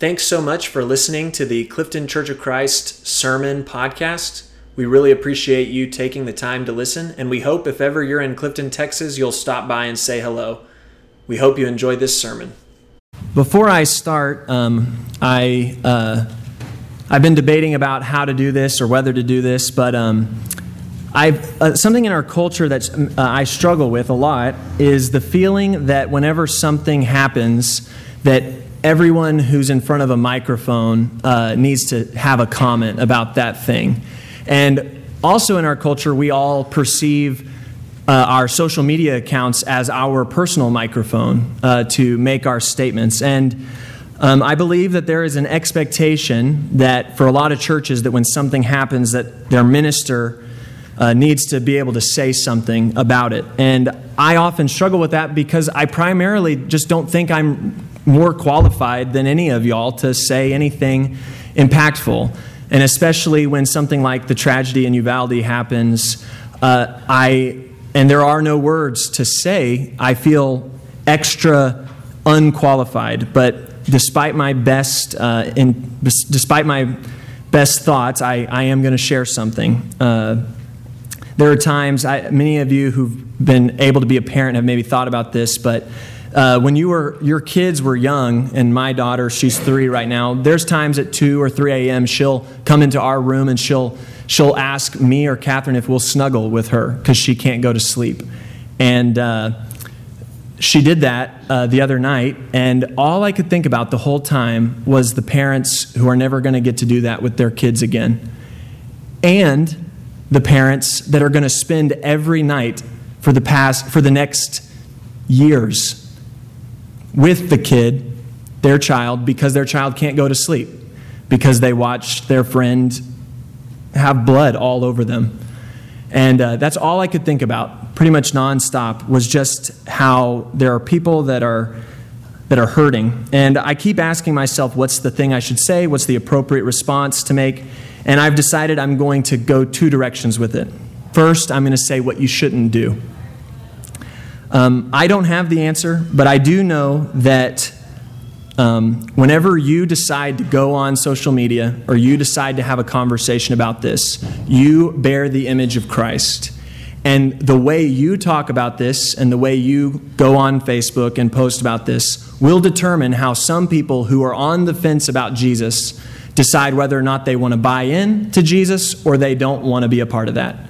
Thanks so much for listening to the Clifton Church of Christ Sermon Podcast. We really appreciate you taking the time to listen, and we hope if ever you're in Clifton, Texas, you'll stop by and say hello. We hope you enjoy this sermon. Before I start, um, I uh, I've been debating about how to do this or whether to do this, but um, I've uh, something in our culture that uh, I struggle with a lot is the feeling that whenever something happens, that everyone who's in front of a microphone uh, needs to have a comment about that thing. And also in our culture, we all perceive uh, our social media accounts as our personal microphone uh, to make our statements. And um, I believe that there is an expectation that for a lot of churches that when something happens, that their minister uh, needs to be able to say something about it. And I often struggle with that because I primarily just don't think I'm more qualified than any of y'all to say anything impactful. And especially when something like the tragedy in Uvalde happens, uh, I and there are no words to say. I feel extra unqualified. But despite my best, uh, in, despite my best thoughts, I, I am going to share something. Uh, there are times, I, many of you who've been able to be a parent have maybe thought about this, but uh, when you were your kids were young and my daughter she's three right now there's times at 2 or 3 a.m she'll come into our room and she'll she'll ask me or catherine if we'll snuggle with her because she can't go to sleep. And uh, she did that uh, the other night and all i could think about the whole time was the parents who are never going to get to do that with their kids again. And the parents that are going to spend every night for the past for the next years with the kid, their child, because their child can't go to sleep, because they watched their friend have blood all over them. And uh, that's all I could think about, pretty much nonstop, was just how there are people that are that are hurting. And I keep asking myself, what's the thing I should say? What's the appropriate response to make? And I've decided I'm going to go two directions with it. First, I'm going to say what you shouldn't do. Um, I don't have the answer, but I do know that um, whenever you decide to go on social media or you decide to have a conversation about this, you bear the image of Christ. And the way you talk about this and the way you go on Facebook and post about this will determine how some people who are on the fence about Jesus decide whether or not they want to buy in to Jesus or they don't want to be a part of that.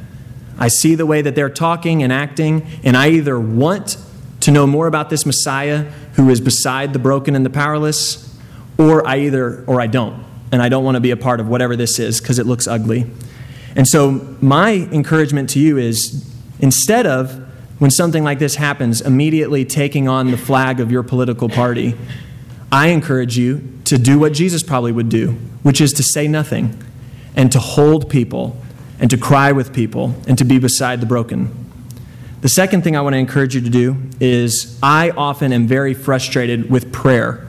I see the way that they're talking and acting, and I either want to know more about this Messiah who is beside the broken and the powerless, or I either or I don't. And I don't want to be a part of whatever this is because it looks ugly. And so my encouragement to you is instead of when something like this happens immediately taking on the flag of your political party, I encourage you to do what Jesus probably would do, which is to say nothing and to hold people and to cry with people and to be beside the broken. The second thing I want to encourage you to do is I often am very frustrated with prayer.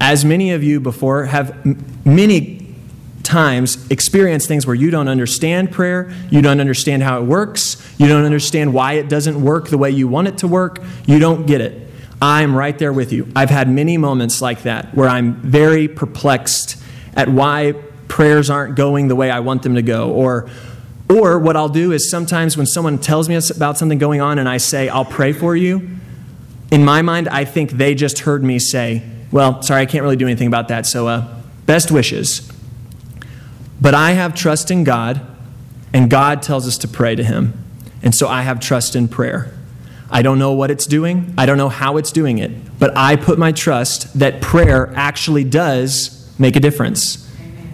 As many of you before have m- many times experienced things where you don't understand prayer, you don't understand how it works, you don't understand why it doesn't work the way you want it to work, you don't get it. I'm right there with you. I've had many moments like that where I'm very perplexed at why prayers aren't going the way I want them to go. Or, or what I'll do is sometimes when someone tells me about something going on and I say, I'll pray for you, in my mind, I think they just heard me say, Well, sorry, I can't really do anything about that, so uh, best wishes. But I have trust in God, and God tells us to pray to Him. And so I have trust in prayer. I don't know what it's doing, I don't know how it's doing it, but I put my trust that prayer actually does make a difference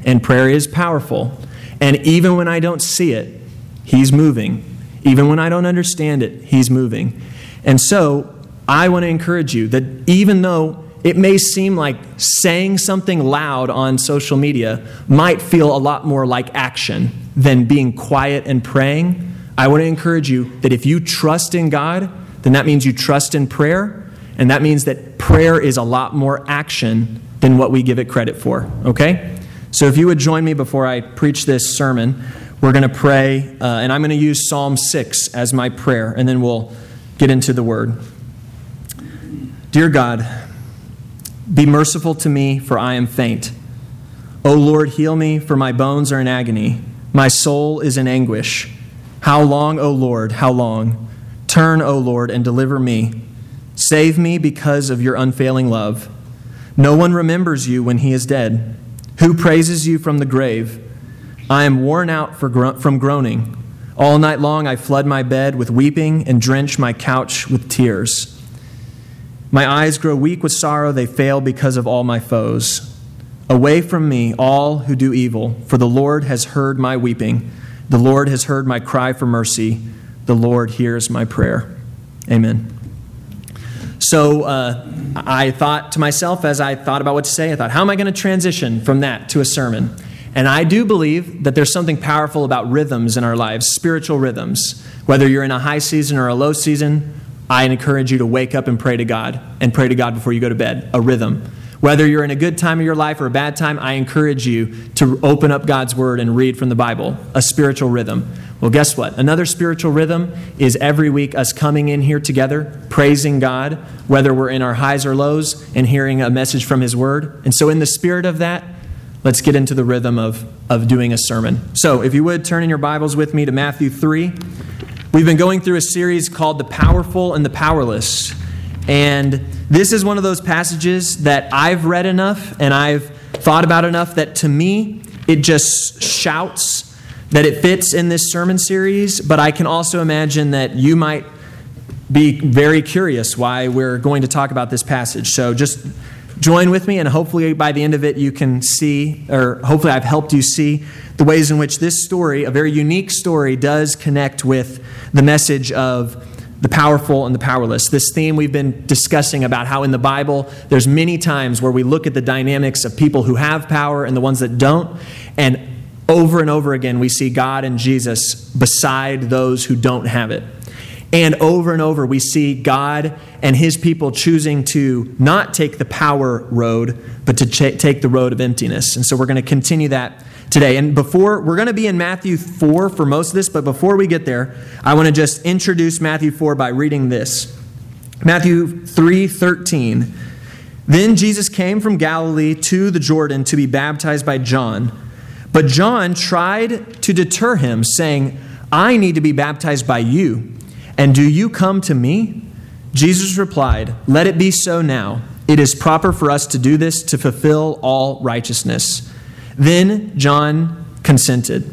and prayer is powerful. And even when I don't see it, He's moving. Even when I don't understand it, He's moving. And so I want to encourage you that even though it may seem like saying something loud on social media might feel a lot more like action than being quiet and praying, I want to encourage you that if you trust in God, then that means you trust in prayer, and that means that prayer is a lot more action than what we give it credit for, okay? So if you would join me before I preach this sermon, we're going to pray, uh, and I'm going to use Psalm 6 as my prayer, and then we'll get into the word. Dear God, Be merciful to me, for I am faint. O Lord, heal me, for my bones are in agony. My soul is in anguish. How long, O Lord, how long? Turn, O Lord, and deliver me. Save me because of your unfailing love. No one remembers you when he is dead. Who praises you from the grave? I am worn out gro- from groaning. All night long I flood my bed with weeping and drench my couch with tears. My eyes grow weak with sorrow, they fail because of all my foes. Away from me, all who do evil, for the Lord has heard my weeping. The Lord has heard my cry for mercy. The Lord hears my prayer. Amen. So uh, I thought to myself as I thought about what to say, I thought, how am I going to transition from that to a sermon? And I do believe that there's something powerful about rhythms in our lives, spiritual rhythms. Whether you're in a high season or a low season, I encourage you to wake up and pray to God and pray to God before you go to bed. A rhythm. Whether you're in a good time of your life or a bad time, I encourage you to open up God's Word and read from the Bible, a spiritual rhythm. Well, guess what? Another spiritual rhythm is every week us coming in here together, praising God, whether we're in our highs or lows, and hearing a message from His Word. And so, in the spirit of that, let's get into the rhythm of, of doing a sermon. So, if you would, turn in your Bibles with me to Matthew 3. We've been going through a series called The Powerful and the Powerless. And this is one of those passages that I've read enough and I've thought about enough that to me, it just shouts that it fits in this sermon series. But I can also imagine that you might be very curious why we're going to talk about this passage. So just join with me, and hopefully by the end of it, you can see, or hopefully I've helped you see, the ways in which this story, a very unique story, does connect with the message of the powerful and the powerless. This theme we've been discussing about how in the Bible there's many times where we look at the dynamics of people who have power and the ones that don't, and over and over again we see God and Jesus beside those who don't have it. And over and over, we see God and his people choosing to not take the power road, but to ch- take the road of emptiness. And so we're going to continue that today. And before, we're going to be in Matthew 4 for most of this, but before we get there, I want to just introduce Matthew 4 by reading this. Matthew 3 13. Then Jesus came from Galilee to the Jordan to be baptized by John. But John tried to deter him, saying, I need to be baptized by you and do you come to me? Jesus replied, Let it be so now. It is proper for us to do this to fulfill all righteousness. Then John consented.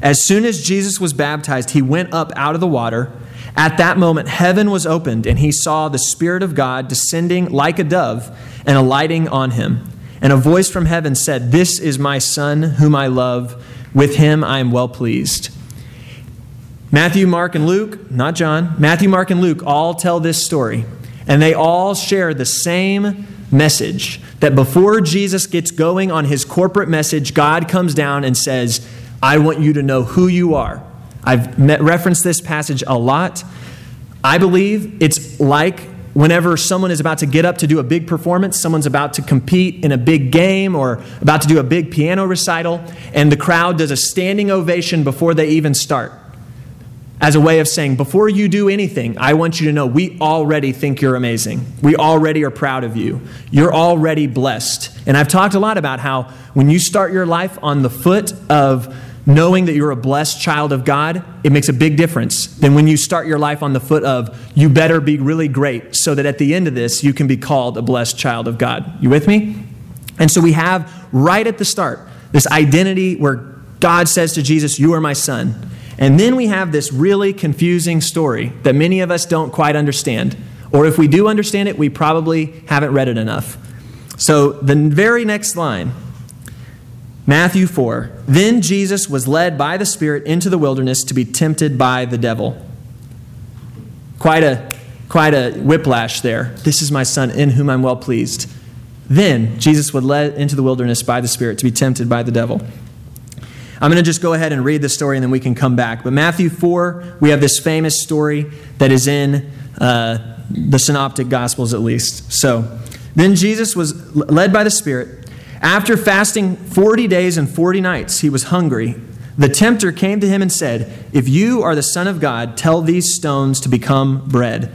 As soon as Jesus was baptized, he went up out of the water. At that moment, heaven was opened, and he saw the Spirit of God descending like a dove and alighting on him. And a voice from heaven said, This is my Son, whom I love. With him I am well pleased. Matthew, Mark, and Luke, not John, Matthew, Mark, and Luke all tell this story. And they all share the same message that before Jesus gets going on his corporate message, God comes down and says, I want you to know who you are. I've met, referenced this passage a lot. I believe it's like whenever someone is about to get up to do a big performance, someone's about to compete in a big game or about to do a big piano recital, and the crowd does a standing ovation before they even start as a way of saying, before you do anything, I want you to know we already think you're amazing. We already are proud of you. You're already blessed. And I've talked a lot about how when you start your life on the foot of knowing that you're a blessed child of God, it makes a big difference than when you start your life on the foot of you better be really great so that at the end of this you can be called a blessed child of God. You with me? And so we have right at the start this identity where God says to Jesus, You are my son. And then we have this really confusing story that many of us don't quite understand. Or if we do understand it, we probably haven't read it enough. So the very next line, Matthew 4 Then Jesus was led by the Spirit into the wilderness to be tempted by the devil. Quite a, quite a whiplash there. This is my son in whom I'm well pleased. Then Jesus was led into the wilderness by the Spirit to be tempted by the devil. I'm going to just go ahead and read the story and then we can come back. But Matthew 4, we have this famous story that is in uh, the Synoptic Gospels at least. So, then Jesus was led by the Spirit. After fasting 40 days and 40 nights, he was hungry. The tempter came to him and said, If you are the Son of God, tell these stones to become bread.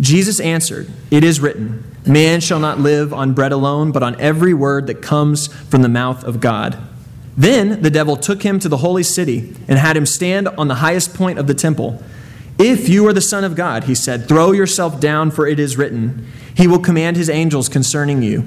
Jesus answered, It is written, Man shall not live on bread alone, but on every word that comes from the mouth of God. Then the devil took him to the holy city and had him stand on the highest point of the temple. If you are the Son of God, he said, throw yourself down, for it is written, He will command His angels concerning you,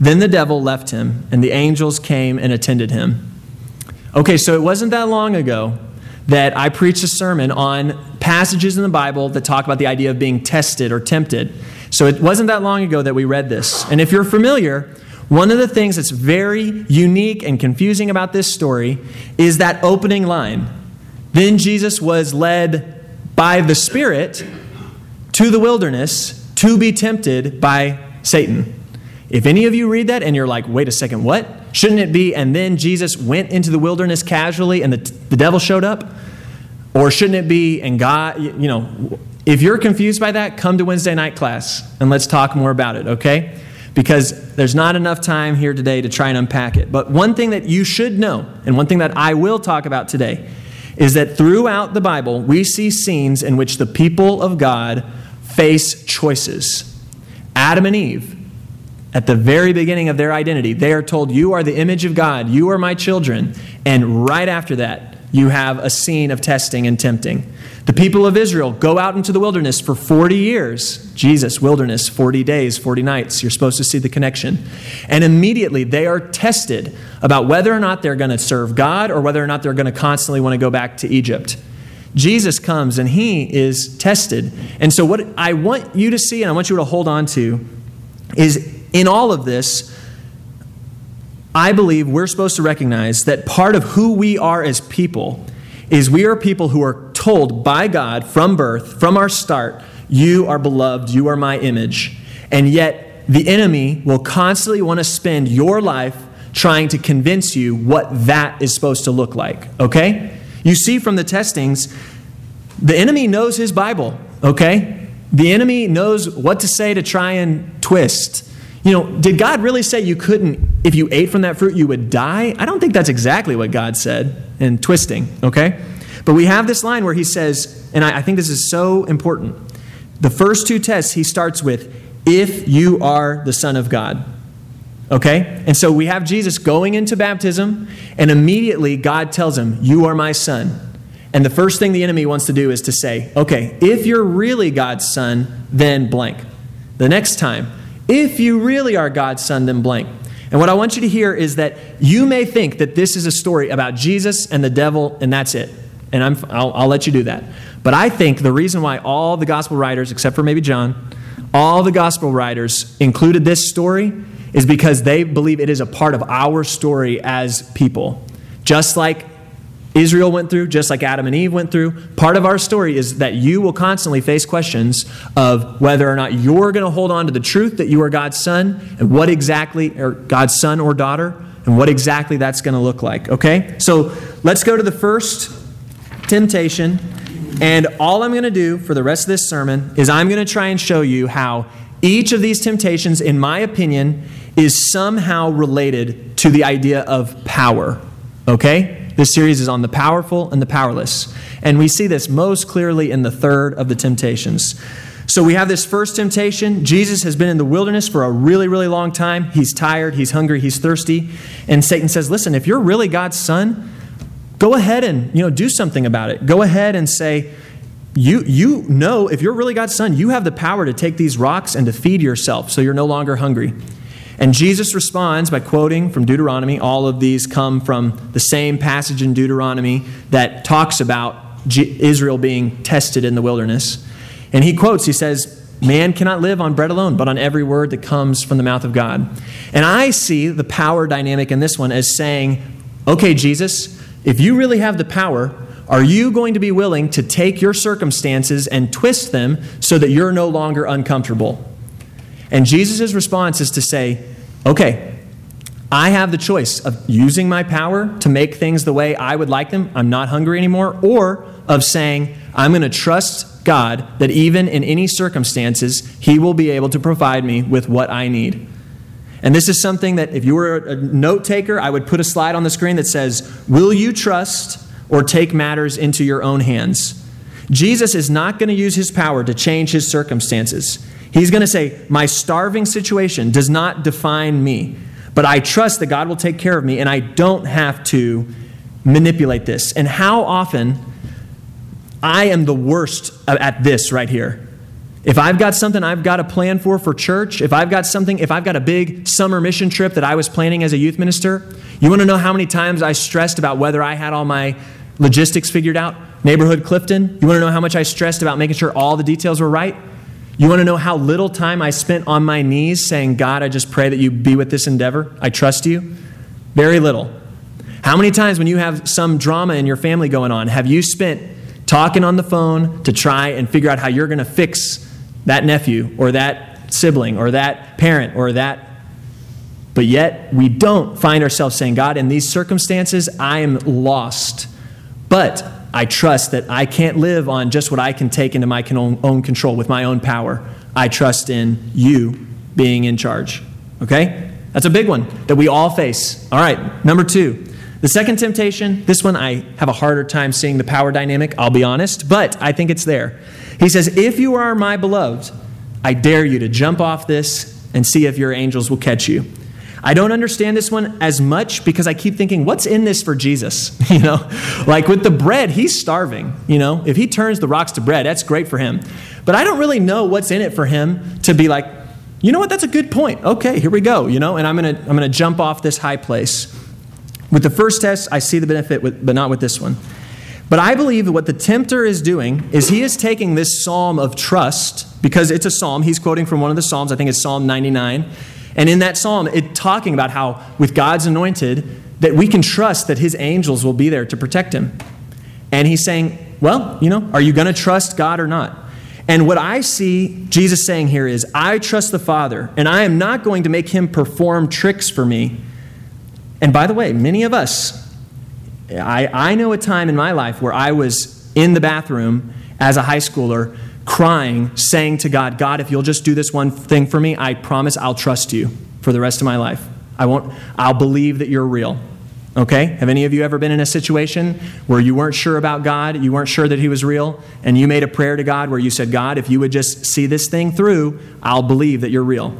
Then the devil left him, and the angels came and attended him. Okay, so it wasn't that long ago that I preached a sermon on passages in the Bible that talk about the idea of being tested or tempted. So it wasn't that long ago that we read this. And if you're familiar, one of the things that's very unique and confusing about this story is that opening line. Then Jesus was led by the Spirit to the wilderness to be tempted by Satan. If any of you read that and you're like, wait a second, what? Shouldn't it be, and then Jesus went into the wilderness casually and the, the devil showed up? Or shouldn't it be, and God, you know, if you're confused by that, come to Wednesday night class and let's talk more about it, okay? Because there's not enough time here today to try and unpack it. But one thing that you should know, and one thing that I will talk about today, is that throughout the Bible, we see scenes in which the people of God face choices. Adam and Eve, at the very beginning of their identity, they are told, You are the image of God, you are my children. And right after that, you have a scene of testing and tempting. The people of Israel go out into the wilderness for 40 years. Jesus, wilderness, 40 days, 40 nights. You're supposed to see the connection. And immediately they are tested about whether or not they're going to serve God or whether or not they're going to constantly want to go back to Egypt. Jesus comes and he is tested. And so, what I want you to see and I want you to hold on to is in all of this, I believe we're supposed to recognize that part of who we are as people is we are people who are told by God from birth, from our start, you are beloved, you are my image. And yet, the enemy will constantly want to spend your life trying to convince you what that is supposed to look like, okay? You see from the testings, the enemy knows his Bible, okay? The enemy knows what to say to try and twist. You know, did God really say you couldn't, if you ate from that fruit, you would die? I don't think that's exactly what God said in twisting, okay? But we have this line where he says, and I, I think this is so important. The first two tests, he starts with, if you are the Son of God. Okay? And so we have Jesus going into baptism, and immediately God tells him, You are my son. And the first thing the enemy wants to do is to say, Okay, if you're really God's son, then blank. The next time, if you really are God's son, then blank. And what I want you to hear is that you may think that this is a story about Jesus and the devil, and that's it. And I'm, I'll, I'll let you do that. But I think the reason why all the gospel writers, except for maybe John, all the gospel writers included this story is because they believe it is a part of our story as people. Just like Israel went through, just like Adam and Eve went through, part of our story is that you will constantly face questions of whether or not you're going to hold on to the truth that you are God's son and what exactly, or God's son or daughter, and what exactly that's going to look like. Okay? So let's go to the first temptation. And all I'm going to do for the rest of this sermon is I'm going to try and show you how each of these temptations, in my opinion, is somehow related to the idea of power. Okay? This series is on the powerful and the powerless. And we see this most clearly in the third of the temptations. So we have this first temptation. Jesus has been in the wilderness for a really, really long time. He's tired, he's hungry, he's thirsty. And Satan says, Listen, if you're really God's son, go ahead and you know, do something about it. Go ahead and say, you, you know, if you're really God's son, you have the power to take these rocks and to feed yourself so you're no longer hungry. And Jesus responds by quoting from Deuteronomy. All of these come from the same passage in Deuteronomy that talks about Israel being tested in the wilderness. And he quotes, he says, Man cannot live on bread alone, but on every word that comes from the mouth of God. And I see the power dynamic in this one as saying, Okay, Jesus, if you really have the power, are you going to be willing to take your circumstances and twist them so that you're no longer uncomfortable? And Jesus' response is to say, okay, I have the choice of using my power to make things the way I would like them, I'm not hungry anymore, or of saying, I'm going to trust God that even in any circumstances, He will be able to provide me with what I need. And this is something that if you were a note taker, I would put a slide on the screen that says, Will you trust or take matters into your own hands? Jesus is not going to use his power to change his circumstances. He's going to say, My starving situation does not define me. But I trust that God will take care of me and I don't have to manipulate this. And how often I am the worst at this right here. If I've got something I've got a plan for for church, if I've got something, if I've got a big summer mission trip that I was planning as a youth minister, you want to know how many times I stressed about whether I had all my logistics figured out? Neighborhood Clifton, you want to know how much I stressed about making sure all the details were right? You want to know how little time I spent on my knees saying, God, I just pray that you be with this endeavor? I trust you? Very little. How many times when you have some drama in your family going on, have you spent talking on the phone to try and figure out how you're going to fix that nephew or that sibling or that parent or that? But yet, we don't find ourselves saying, God, in these circumstances, I am lost. But I trust that I can't live on just what I can take into my own control with my own power. I trust in you being in charge. Okay? That's a big one that we all face. All right, number two. The second temptation, this one I have a harder time seeing the power dynamic, I'll be honest, but I think it's there. He says, If you are my beloved, I dare you to jump off this and see if your angels will catch you. I don't understand this one as much because I keep thinking, what's in this for Jesus? You know, like with the bread, he's starving. You know, if he turns the rocks to bread, that's great for him. But I don't really know what's in it for him to be like, you know what, that's a good point. Okay, here we go. You know, and I'm gonna I'm gonna jump off this high place. With the first test, I see the benefit, with, but not with this one. But I believe that what the tempter is doing is he is taking this psalm of trust, because it's a psalm, he's quoting from one of the psalms, I think it's Psalm 99. And in that psalm, it talking about how with God's anointed, that we can trust that his angels will be there to protect him. And he's saying, well, you know, are you going to trust God or not? And what I see Jesus saying here is, I trust the Father, and I am not going to make him perform tricks for me. And by the way, many of us, I, I know a time in my life where I was in the bathroom as a high schooler crying, saying to God, God, if you'll just do this one thing for me, I promise I'll trust you for the rest of my life. I won't, I'll believe that you're real. Okay? Have any of you ever been in a situation where you weren't sure about God, you weren't sure that He was real, and you made a prayer to God where you said, God, if you would just see this thing through, I'll believe that you're real?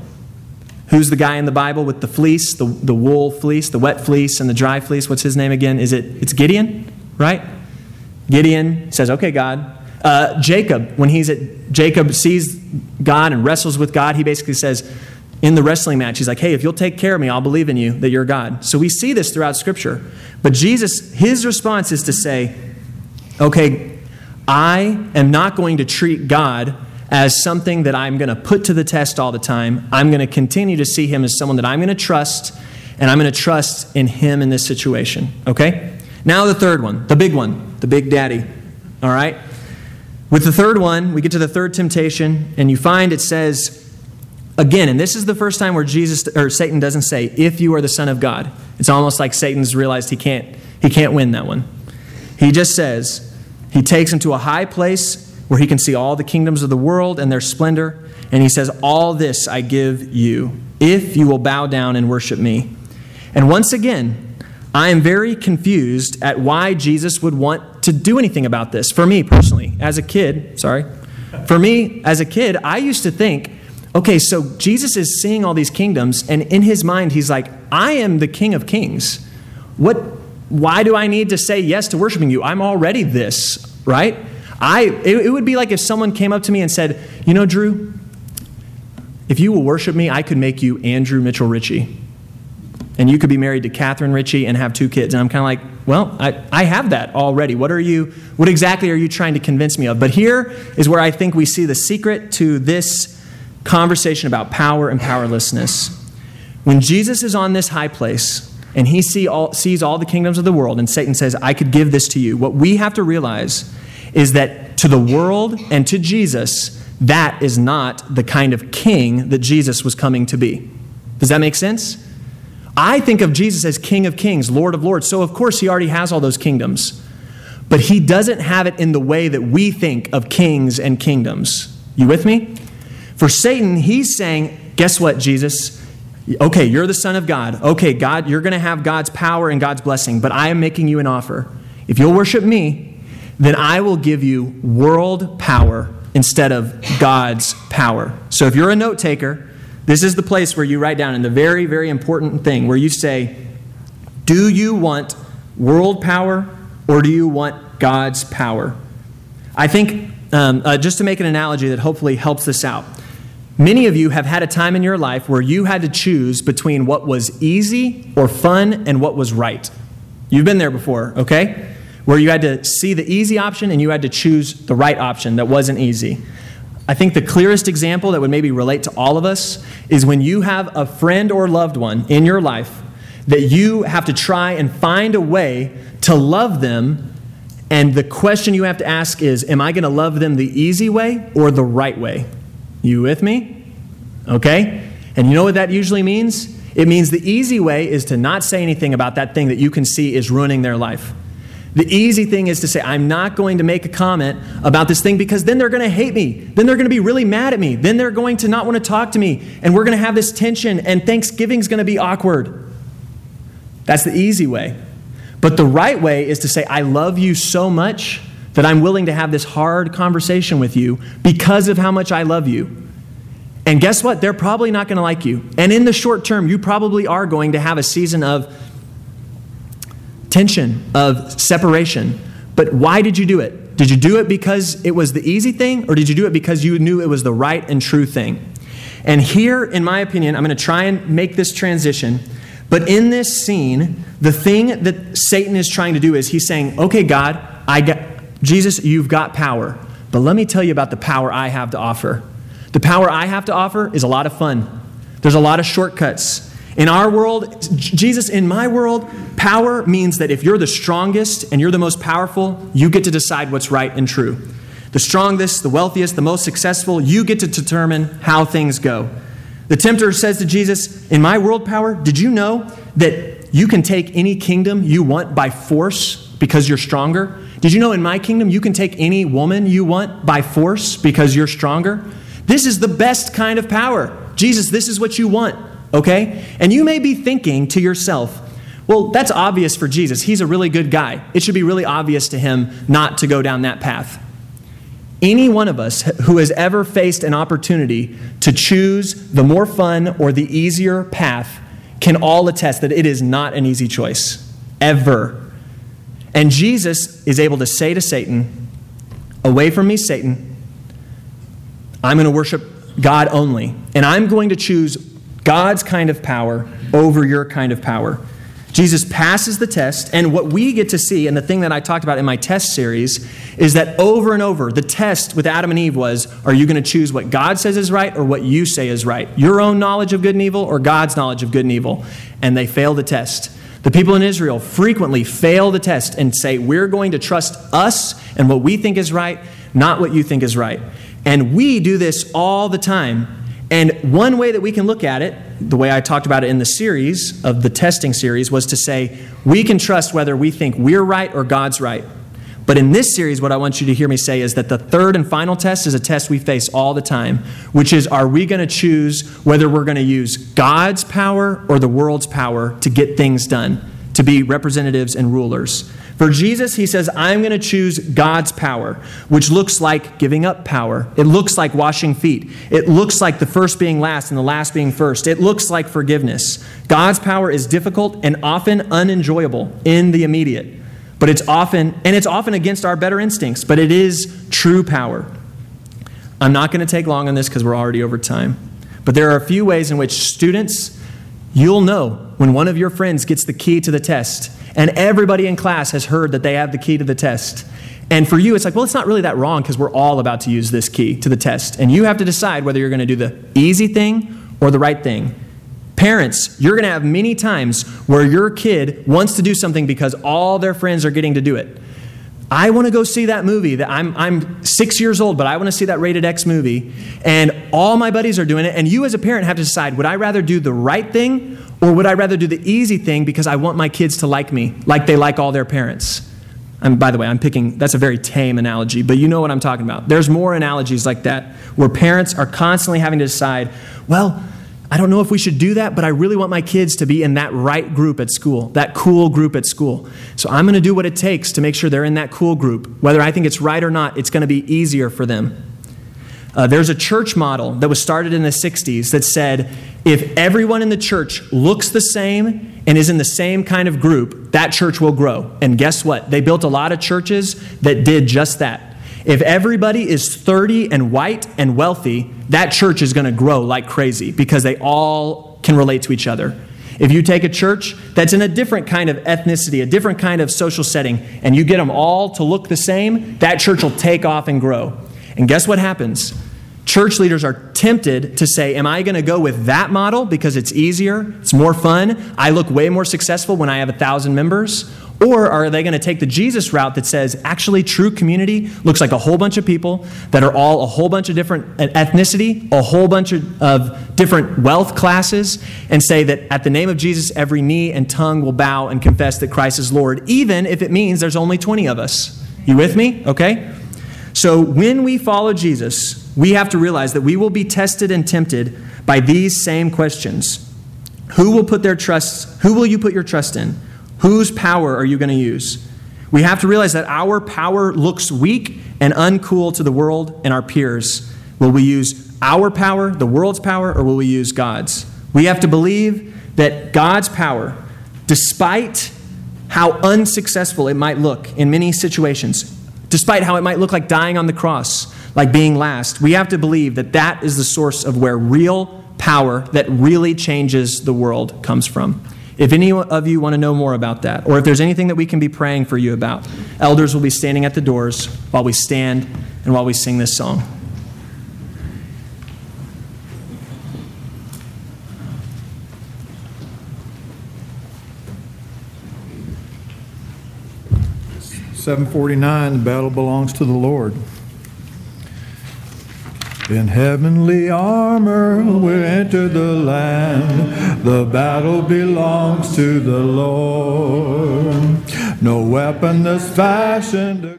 Who's the guy in the Bible with the fleece, the, the wool fleece, the wet fleece, and the dry fleece? What's his name again? Is it it's Gideon, right? Gideon says, Okay, God, uh, Jacob, when he's at Jacob sees God and wrestles with God, he basically says in the wrestling match, he's like, "Hey, if you'll take care of me, I'll believe in you that you're God." So we see this throughout Scripture. But Jesus, his response is to say, "Okay, I am not going to treat God." As something that I'm going to put to the test all the time. I'm going to continue to see him as someone that I'm going to trust, and I'm going to trust in him in this situation. Okay? Now, the third one, the big one, the big daddy. All right? With the third one, we get to the third temptation, and you find it says, again, and this is the first time where Jesus or Satan doesn't say, if you are the Son of God. It's almost like Satan's realized he can't, he can't win that one. He just says, he takes him to a high place where he can see all the kingdoms of the world and their splendor, and he says, All this I give you, if you will bow down and worship me. And once again, I am very confused at why Jesus would want to do anything about this. For me personally, as a kid, sorry, for me as a kid, I used to think, okay, so Jesus is seeing all these kingdoms, and in his mind, he's like, I am the King of Kings. What? Why do I need to say yes to worshiping you? I'm already this, right? I. It, it would be like if someone came up to me and said, you know, Drew, if you will worship me, I could make you Andrew Mitchell Ritchie and you could be married to Catherine Ritchie and have two kids. And I'm kind of like, well, I, I have that already. What are you, what exactly are you trying to convince me of? But here is where I think we see the secret to this conversation about power and powerlessness. When Jesus is on this high place and he see all, sees all the kingdoms of the world, and Satan says, I could give this to you, what we have to realize is that to the world and to Jesus, that is not the kind of king that Jesus was coming to be. Does that make sense? I think of Jesus as King of Kings, Lord of Lords. So, of course, he already has all those kingdoms. But he doesn't have it in the way that we think of kings and kingdoms. You with me? For Satan, he's saying, Guess what, Jesus? Okay, you're the Son of God. Okay, God, you're going to have God's power and God's blessing, but I am making you an offer. If you'll worship me, then I will give you world power instead of God's power. So if you're a note taker, this is the place where you write down in the very, very important thing where you say, Do you want world power or do you want God's power? I think, um, uh, just to make an analogy that hopefully helps this out, many of you have had a time in your life where you had to choose between what was easy or fun and what was right. You've been there before, okay? Where you had to see the easy option and you had to choose the right option that wasn't easy. I think the clearest example that would maybe relate to all of us is when you have a friend or loved one in your life that you have to try and find a way to love them. And the question you have to ask is Am I going to love them the easy way or the right way? You with me? Okay? And you know what that usually means? It means the easy way is to not say anything about that thing that you can see is ruining their life. The easy thing is to say, I'm not going to make a comment about this thing because then they're going to hate me. Then they're going to be really mad at me. Then they're going to not want to talk to me. And we're going to have this tension, and Thanksgiving's going to be awkward. That's the easy way. But the right way is to say, I love you so much that I'm willing to have this hard conversation with you because of how much I love you. And guess what? They're probably not going to like you. And in the short term, you probably are going to have a season of tension, of separation. But why did you do it? Did you do it because it was the easy thing, or did you do it because you knew it was the right and true thing? And here, in my opinion, I'm going to try and make this transition. But in this scene, the thing that Satan is trying to do is he's saying, okay, God, I got, Jesus, you've got power. But let me tell you about the power I have to offer. The power I have to offer is a lot of fun. There's a lot of shortcuts. In our world, Jesus, in my world, power means that if you're the strongest and you're the most powerful, you get to decide what's right and true. The strongest, the wealthiest, the most successful, you get to determine how things go. The tempter says to Jesus, In my world power, did you know that you can take any kingdom you want by force because you're stronger? Did you know in my kingdom you can take any woman you want by force because you're stronger? This is the best kind of power. Jesus, this is what you want okay? And you may be thinking to yourself, well, that's obvious for Jesus. He's a really good guy. It should be really obvious to him not to go down that path. Any one of us who has ever faced an opportunity to choose the more fun or the easier path can all attest that it is not an easy choice, ever. And Jesus is able to say to Satan, Away from me, Satan. I'm going to worship God only, and I'm going to choose God's kind of power over your kind of power. Jesus passes the test, and what we get to see, and the thing that I talked about in my test series, is that over and over, the test with Adam and Eve was are you going to choose what God says is right or what you say is right? Your own knowledge of good and evil or God's knowledge of good and evil? And they fail the test. The people in Israel frequently fail the test and say, We're going to trust us and what we think is right, not what you think is right. And we do this all the time and one way that we can look at it, the way I talked about it in the series of the testing series, was to say we can trust whether we think we're right or God's right. But in this series, what I want you to hear me say is that the third and final test is a test we face all the time, which is are we going to choose whether we're going to use God's power or the world's power to get things done, to be representatives and rulers? For Jesus, he says, I'm going to choose God's power, which looks like giving up power. It looks like washing feet. It looks like the first being last and the last being first. It looks like forgiveness. God's power is difficult and often unenjoyable in the immediate. But it's often, and it's often against our better instincts, but it is true power. I'm not going to take long on this because we're already over time. But there are a few ways in which students, you'll know when one of your friends gets the key to the test and everybody in class has heard that they have the key to the test. And for you, it's like, well, it's not really that wrong because we're all about to use this key to the test. And you have to decide whether you're going to do the easy thing or the right thing. Parents, you're going to have many times where your kid wants to do something because all their friends are getting to do it. I want to go see that movie. That I'm, I'm six years old, but I want to see that rated X movie. And all my buddies are doing it. And you, as a parent, have to decide would I rather do the right thing Or would I rather do the easy thing because I want my kids to like me, like they like all their parents? And by the way, I'm picking, that's a very tame analogy, but you know what I'm talking about. There's more analogies like that where parents are constantly having to decide, well, I don't know if we should do that, but I really want my kids to be in that right group at school, that cool group at school. So I'm going to do what it takes to make sure they're in that cool group. Whether I think it's right or not, it's going to be easier for them. Uh, there's a church model that was started in the 60s that said if everyone in the church looks the same and is in the same kind of group, that church will grow. And guess what? They built a lot of churches that did just that. If everybody is 30 and white and wealthy, that church is going to grow like crazy because they all can relate to each other. If you take a church that's in a different kind of ethnicity, a different kind of social setting, and you get them all to look the same, that church will take off and grow. And guess what happens? Church leaders are tempted to say, Am I going to go with that model because it's easier, it's more fun, I look way more successful when I have a thousand members? Or are they going to take the Jesus route that says, actually, true community looks like a whole bunch of people that are all a whole bunch of different uh, ethnicity, a whole bunch of, of different wealth classes, and say that at the name of Jesus, every knee and tongue will bow and confess that Christ is Lord, even if it means there's only 20 of us? You with me? Okay? So when we follow Jesus, we have to realize that we will be tested and tempted by these same questions. Who will put their trust, who will you put your trust in? Whose power are you going to use? We have to realize that our power looks weak and uncool to the world and our peers. Will we use our power, the world's power, or will we use God's? We have to believe that God's power, despite how unsuccessful it might look in many situations, despite how it might look like dying on the cross, like being last, we have to believe that that is the source of where real power that really changes the world comes from. If any of you want to know more about that, or if there's anything that we can be praying for you about, elders will be standing at the doors while we stand and while we sing this song. Seven forty-nine, the battle belongs to the Lord. In heavenly armor we enter the land. The battle belongs to the Lord. No weapon that's fashioned.